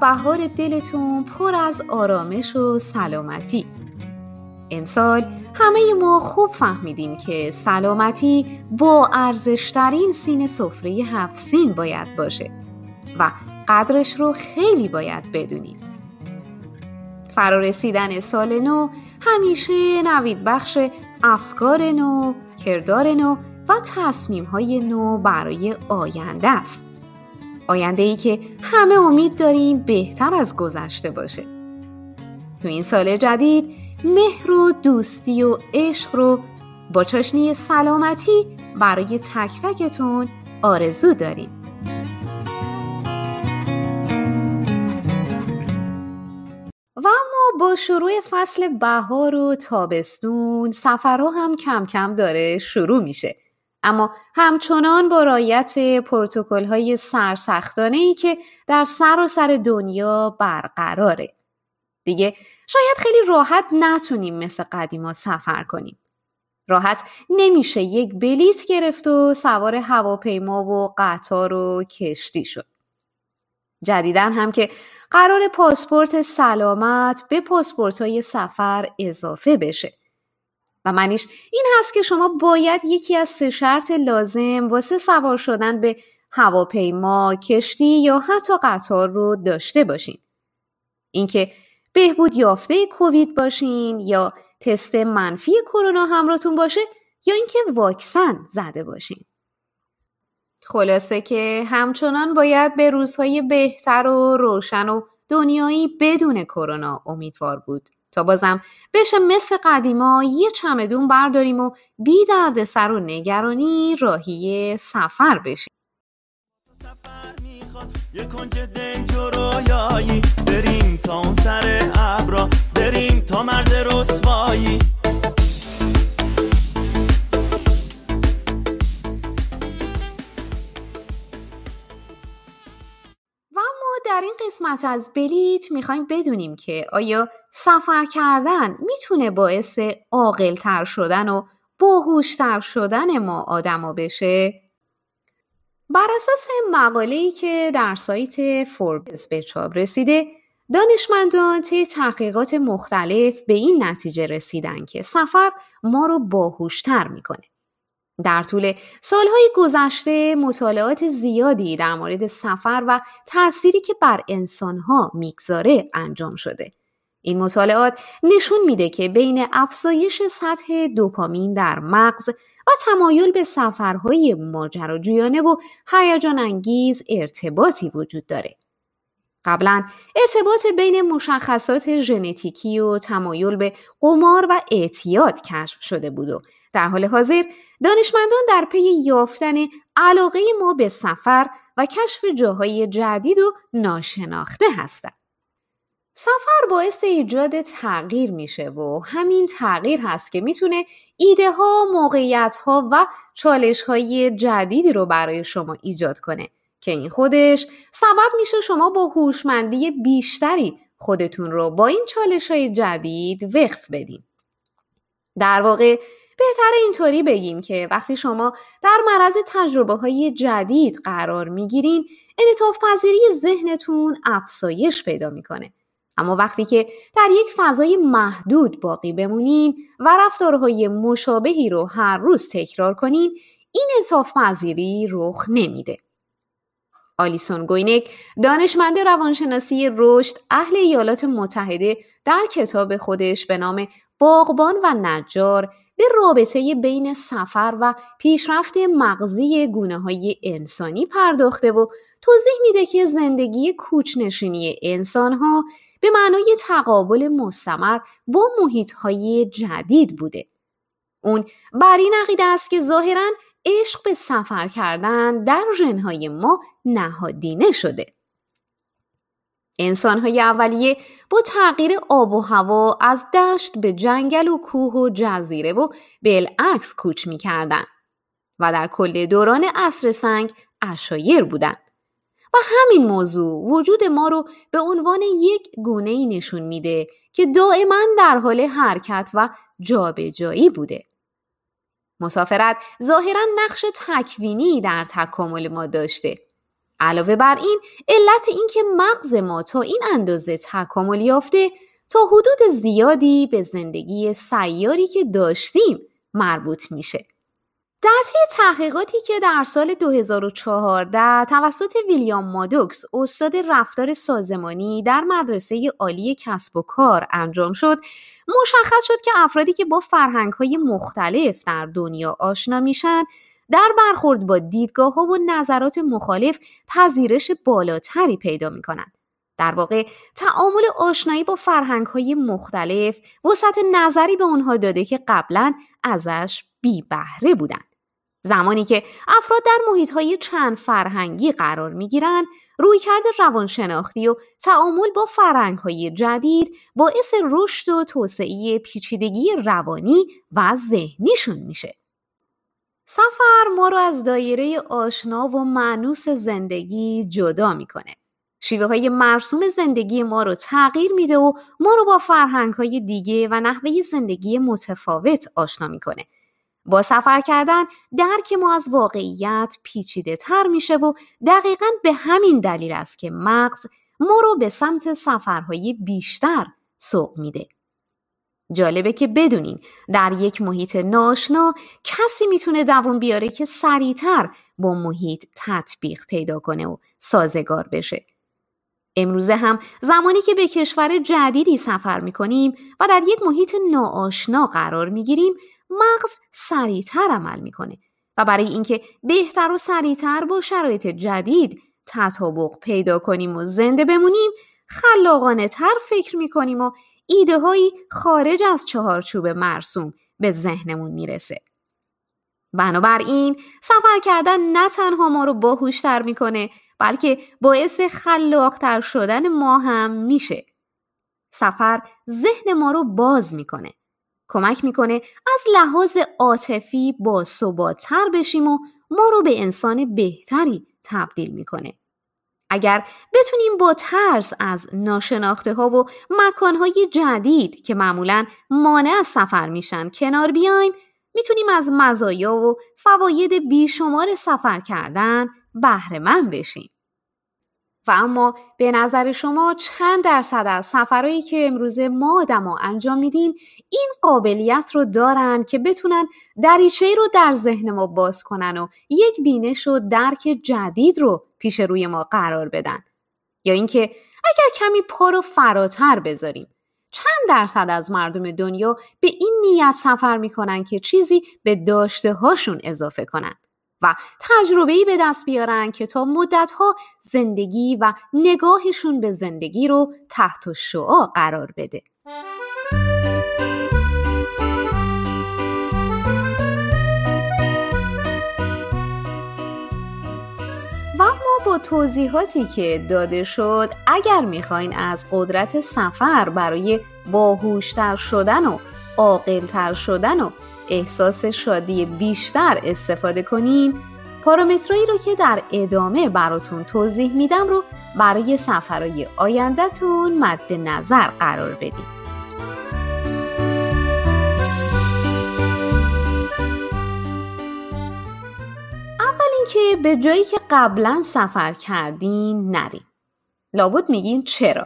بهار دلتون پر از آرامش و سلامتی امسال همه ما خوب فهمیدیم که سلامتی با ارزشترین سین سفره هفت سین باید باشه و قدرش رو خیلی باید بدونیم فرارسیدن سال نو همیشه نوید بخش افکار نو، کردار نو و تصمیم های نو برای آینده است. آینده ای که همه امید داریم بهتر از گذشته باشه. تو این سال جدید مهر و دوستی و عشق رو با چاشنی سلامتی برای تک تکتون آرزو داریم. و اما با شروع فصل بهار و تابستون سفرها هم کم کم داره شروع میشه. اما همچنان با رایت پروتکل های سرسختانه ای که در سراسر سر دنیا برقراره. دیگه شاید خیلی راحت نتونیم مثل قدیما سفر کنیم. راحت نمیشه یک بلیت گرفت و سوار هواپیما و قطار و کشتی شد. جدیدن هم که قرار پاسپورت سلامت به پاسپورت های سفر اضافه بشه. و معنیش این هست که شما باید یکی از سه شرط لازم واسه سوار شدن به هواپیما، کشتی یا حتی قطار رو داشته باشین. اینکه بهبود یافته کووید باشین یا تست منفی کرونا همراهتون باشه یا اینکه واکسن زده باشین. خلاصه که همچنان باید به روزهای بهتر و روشن و دنیایی بدون کرونا امیدوار بود تا بازم بشه مثل قدیما یه چمدون برداریم و بی درد سر و نگرانی راهی سفر بشیم. یه کنج بریم تا اون سر ابرا بریم تا مرز رسوایی. در این قسمت از بلیت می‌خوایم بدونیم که آیا سفر کردن می‌تونه باعث عاقلتر شدن و باهوشتر شدن ما آدما بشه؟ بر اساس مقاله‌ای که در سایت فوربز به چاپ رسیده دانشمندان طی تحقیقات مختلف به این نتیجه رسیدن که سفر ما رو باهوشتر می‌کنه. در طول سالهای گذشته مطالعات زیادی در مورد سفر و تأثیری که بر انسانها می‌گذاره انجام شده. این مطالعات نشون میده که بین افزایش سطح دوپامین در مغز و تمایل به سفرهای ماجراجویانه و هیجان انگیز ارتباطی وجود داره. قبلا ارتباط بین مشخصات ژنتیکی و تمایل به قمار و اعتیاد کشف شده بود و در حال حاضر دانشمندان در پی یافتن علاقه ما به سفر و کشف جاهای جدید و ناشناخته هستند. سفر باعث ایجاد تغییر میشه و همین تغییر هست که می‌تونه ایده ها، موقعیت ها و چالش های جدیدی رو برای شما ایجاد کنه که این خودش سبب میشه شما با هوشمندی بیشتری خودتون رو با این چالش های جدید وقف بدین. در واقع بهتر اینطوری بگیم که وقتی شما در معرض تجربه های جدید قرار می‌گیرین انعطاف پذیری ذهنتون افزایش پیدا می‌کنه. اما وقتی که در یک فضای محدود باقی بمونین و رفتارهای مشابهی رو هر روز تکرار کنین این انصاف پذیری رخ نمیده. آلیسون گوینک دانشمند روانشناسی رشد اهل ایالات متحده در کتاب خودش به نام باغبان و نجار به رابطه بین سفر و پیشرفت مغزی گونه های انسانی پرداخته و توضیح میده که زندگی کوچنشینی انسان ها به معنای تقابل مستمر با محیط های جدید بوده. اون بر این عقیده است که ظاهرا عشق به سفر کردن در ژنهای ما نهادینه شده. انسانهای اولیه با تغییر آب و هوا از دشت به جنگل و کوه و جزیره و بالعکس کوچ می‌کردن و در کل دوران عصر سنگ اشایر بودند. و همین موضوع وجود ما رو به عنوان یک گونه ای نشون میده که دائما در حال حرکت و جابجایی بوده. مسافرت ظاهرا نقش تکوینی در تکامل ما داشته علاوه بر این علت اینکه مغز ما تا این اندازه تکامل یافته تا حدود زیادی به زندگی سیاری که داشتیم مربوط میشه. در طی تحقیقاتی که در سال 2014 توسط ویلیام مادوکس استاد رفتار سازمانی در مدرسه عالی کسب و کار انجام شد مشخص شد که افرادی که با فرهنگ‌های مختلف در دنیا آشنا میشن در برخورد با دیدگاه ها و نظرات مخالف پذیرش بالاتری پیدا می‌کنن. در واقع تعامل آشنایی با فرهنگ های مختلف وسط نظری به اونها داده که قبلا ازش بی بهره بودن. زمانی که افراد در محیط های چند فرهنگی قرار می گیرن، رویکرد روانشناختی و تعامل با فرهنگ های جدید باعث رشد و توسعه پیچیدگی روانی و ذهنیشون میشه. سفر ما رو از دایره آشنا و معنوس زندگی جدا می‌کنه. شیوه های مرسوم زندگی ما رو تغییر میده و ما رو با فرهنگ های دیگه و نحوه زندگی متفاوت آشنا می‌کنه. با سفر کردن درک ما از واقعیت پیچیده تر میشه و دقیقا به همین دلیل است که مغز ما رو به سمت سفرهای بیشتر سوق میده. جالبه که بدونین در یک محیط ناشنا کسی می‌تونه دوون بیاره که سریعتر با محیط تطبیق پیدا کنه و سازگار بشه. امروزه هم زمانی که به کشور جدیدی سفر می‌کنیم و در یک محیط ناآشنا قرار می‌گیریم مغز سریعتر عمل می‌کنه و برای اینکه بهتر و سریعتر با شرایط جدید تطابق پیدا کنیم و زنده بمونیم خلاقانه تر فکر می‌کنیم و ایده هایی خارج از چهارچوب مرسوم به ذهنمون می‌رسه. بنابراین سفر کردن نه تنها ما رو باهوشتر می‌کنه بلکه باعث خلاقتر شدن ما هم میشه. سفر ذهن ما رو باز می‌کنه. کمک می‌کنه از لحاظ عاطفی با بشیم و ما رو به انسان بهتری تبدیل می‌کنه. اگر بتونیم با ترس از ناشناخته ها و مکان های جدید که معمولا مانع از سفر میشن کنار بیایم می‌تونیم از مزایا و فواید بیشمار سفر کردن بهره بشیم. و اما به نظر شما چند درصد از سفرهایی که امروز ما آدما انجام میدیم این قابلیت رو دارن که بتونن دریچه رو در ذهن ما باز کنن و یک بینش و درک جدید رو پیش روی ما قرار بدن؟ یا اینکه اگر کمی پا رو فراتر بذاریم چند درصد از مردم دنیا به این نیت سفر می‌کنن که چیزی به داشته هاشون اضافه کنن؟ و تجربه‌ای به دست بیارن که تا مدتها زندگی و نگاهشون به زندگی رو تحت شعا قرار بده. و ما با توضیحاتی که داده شد اگر می‌خواین از قدرت سفر برای باهوشتر شدن و عاقلتر شدن و احساس شادی بیشتر استفاده کنین پارامترایی رو که در ادامه براتون توضیح میدم رو برای سفرهای آیندهتون مد نظر قرار بدید. اول اینکه به جایی که قبلا سفر کردین نرین. لابد میگین چرا؟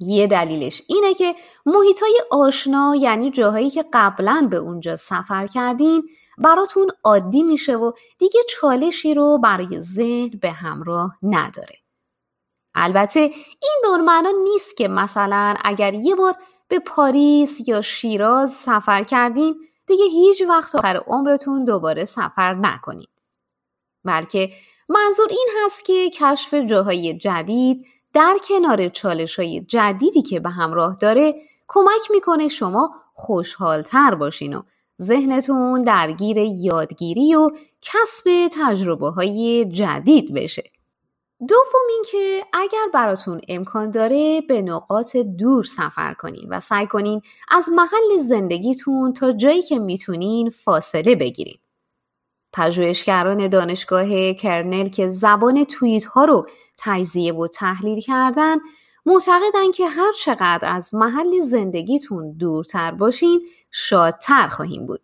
یه دلیلش اینه که محیطای آشنا یعنی جاهایی که قبلا به اونجا سفر کردین براتون عادی میشه و دیگه چالشی رو برای ذهن به همراه نداره. البته این به اون معنا نیست که مثلا اگر یه بار به پاریس یا شیراز سفر کردین دیگه هیچ وقت آخر عمرتون دوباره سفر نکنین. بلکه منظور این هست که کشف جاهای جدید در کنار چالش های جدیدی که به همراه داره کمک می‌کنه شما خوشحالتر باشین و ذهنتون درگیر یادگیری و کسب تجربه های جدید بشه. دوم اینکه اگر براتون امکان داره به نقاط دور سفر کنین و سعی کنین از محل زندگیتون تا جایی که می‌تونین فاصله بگیرین. پژوهشگران دانشگاه کرنل که زبان توییت ها رو تجزیه و تحلیل کردن معتقدن که هر چقدر از محل زندگیتون دورتر باشین شادتر خواهیم بود.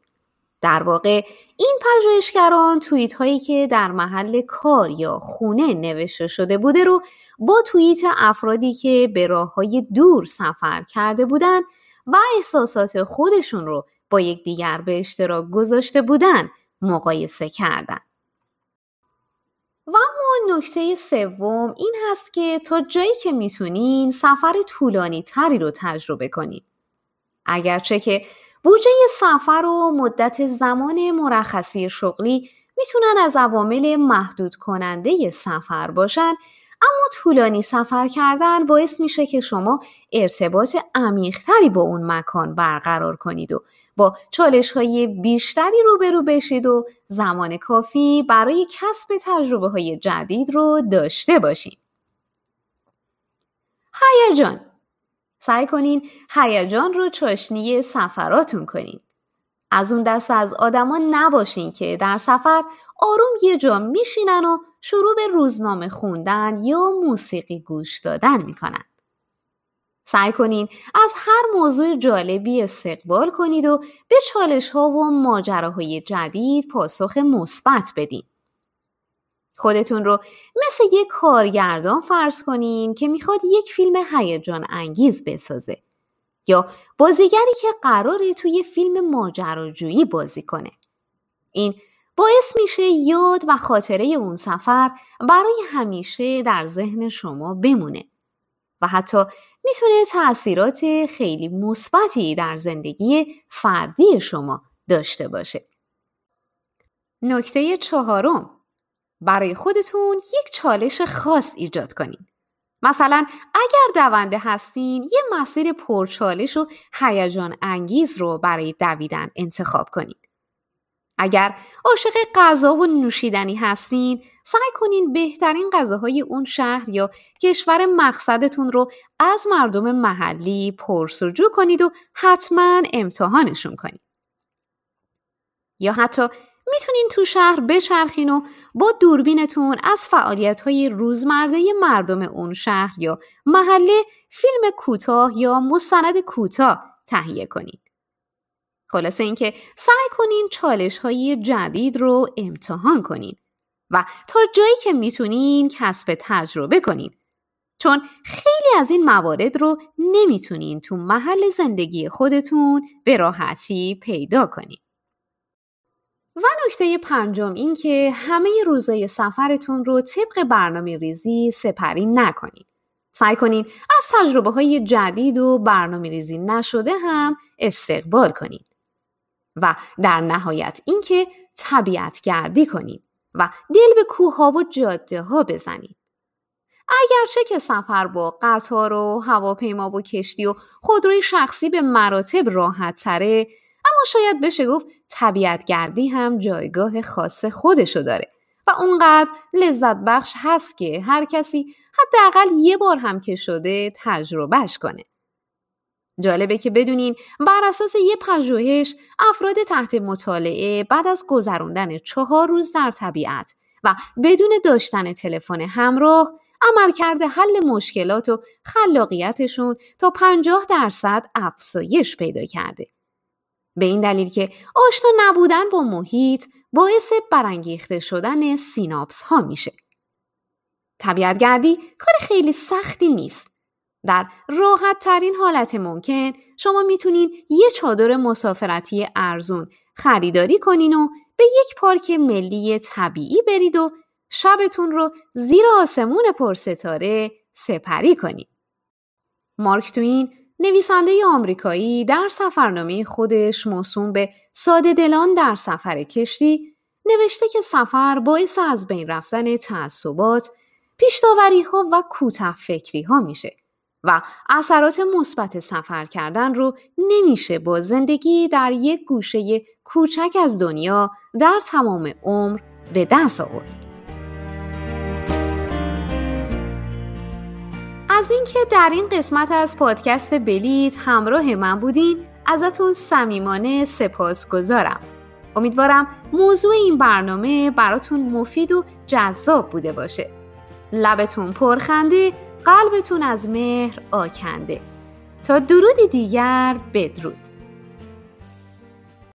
در واقع این پژوهشگران توییت هایی که در محل کار یا خونه نوشته شده بوده رو با توییت افرادی که به راه های دور سفر کرده بودن و احساسات خودشون رو با یکدیگر به اشتراک گذاشته بودن مقایسه کردن. و اما نکته سوم این هست که تا جایی که می‌تونین سفر طولانی تری رو تجربه کنید. اگرچه که بودجه سفر و مدت زمان مرخصی شغلی می‌تونن از عوامل محدود کننده سفر باشن اما طولانی سفر کردن باعث میشه که شما ارتباط عمیقتری با اون مکان برقرار کنید و با چالش های بیشتری روبرو بشید و زمان کافی برای کسب تجربه های جدید رو داشته باشید. هیجان سعی کنین هیجان رو چاشنی سفراتون کنین. از اون دست از آدما نباشین که در سفر آروم یه جا میشینن و شروع به روزنامه خوندن یا موسیقی گوش دادن می‌کنن. سعی کنین از هر موضوع جالبی استقبال کنید و به چالش ها و ماجراهای جدید پاسخ مثبت بدین. خودتون رو مثل یک کارگردان فرض کنین که می‌خواد یک فیلم هیجان انگیز بسازه یا بازیگری که قراره توی فیلم ماجراجویی بازی کنه. این باعث میشه یاد و خاطره اون سفر برای همیشه در ذهن شما بمونه و حتی می‌تونه تاثیرات خیلی مثبتی در زندگی فردی شما داشته باشه. نکته چهارم برای خودتون یک چالش خاص ایجاد کنید. مثلا اگر دونده هستین یه مسیر پرچالش و هیجان انگیز رو برای دویدن انتخاب کنید. اگر عاشق غذا و نوشیدنی هستین سعی کنین بهترین غذاهای اون شهر یا کشور مقصدتون رو از مردم محلی پرسجو کنید و حتما امتحانشون کنید. یا حتی می‌تونین تو شهر بچرخین و با دوربینتون از فعالیت های روزمرده مردم اون شهر یا محله فیلم کوتاه یا مستند کوتاه تهیه کنید. خلاصه اینکه سعی کنین چالش های جدید رو امتحان کنین و تا جایی که می‌تونین کسب تجربه کنین چون خیلی از این موارد رو نمی‌تونین تو محل زندگی خودتون به راحتی پیدا کنین. و نکته پنجم این که همه روزای سفرتون رو طبق برنامه ریزی سپری نکنید. سعی کنین از تجربه های جدید و برنامه ریزی نشده هم استقبال کنید. و در نهایت اینکه طبیعت گردی کنید و دل به کوه ها و جاده ها بزنید. اگرچه که سفر با قطار و هواپیما و کشتی و خودروی شخصی به مراتب راحت تره اما شاید بشه گفت طبیعت گردی هم جایگاه خاص خودشو داره و اونقدر لذت بخش هست که هر کسی حداقل یه بار هم که شده تجربهش کنه. جالبه که بدونین بر اساس یه پژوهش افراد تحت مطالعه بعد از گذراندن چهار روز در طبیعت و بدون داشتن تلفن همراه عملکرد حل مشکلات و خلاقیتشون تا 50 درصد افزایش پیدا کرده. به این دلیل که آشنا نبودن با محیط باعث برانگیخته شدن سیناپس ها میشه. طبیعتگردی کار خیلی سختی نیست. در راحت ترین حالت ممکن شما می‌تونین یه چادر مسافرتی ارزون خریداری کنین و به یک پارک ملی طبیعی برید و شبتون رو زیر آسمون پرستاره سپری کنید. مارک توین نویسنده آمریکایی در سفرنامه خودش موسوم به ساده دلان در سفر کشتی نوشته که سفر باعث از بین رفتن تعصبات، پیشتاوری ها و کوتاه فکری ها میشه و اثرات مثبت سفر کردن رو نمیشه با زندگی در یک گوشه کوچک از دنیا در تمام عمر به دست آورد. از اینکه در این قسمت از پادکست بلیت همراه من بودین ازتون صمیمانه سپاس گذارم. امیدوارم موضوع این برنامه براتون مفید و جذاب بوده باشه. لبتون پرخنده قلبتون از مهر آکنده. تا درود دیگر بدرود.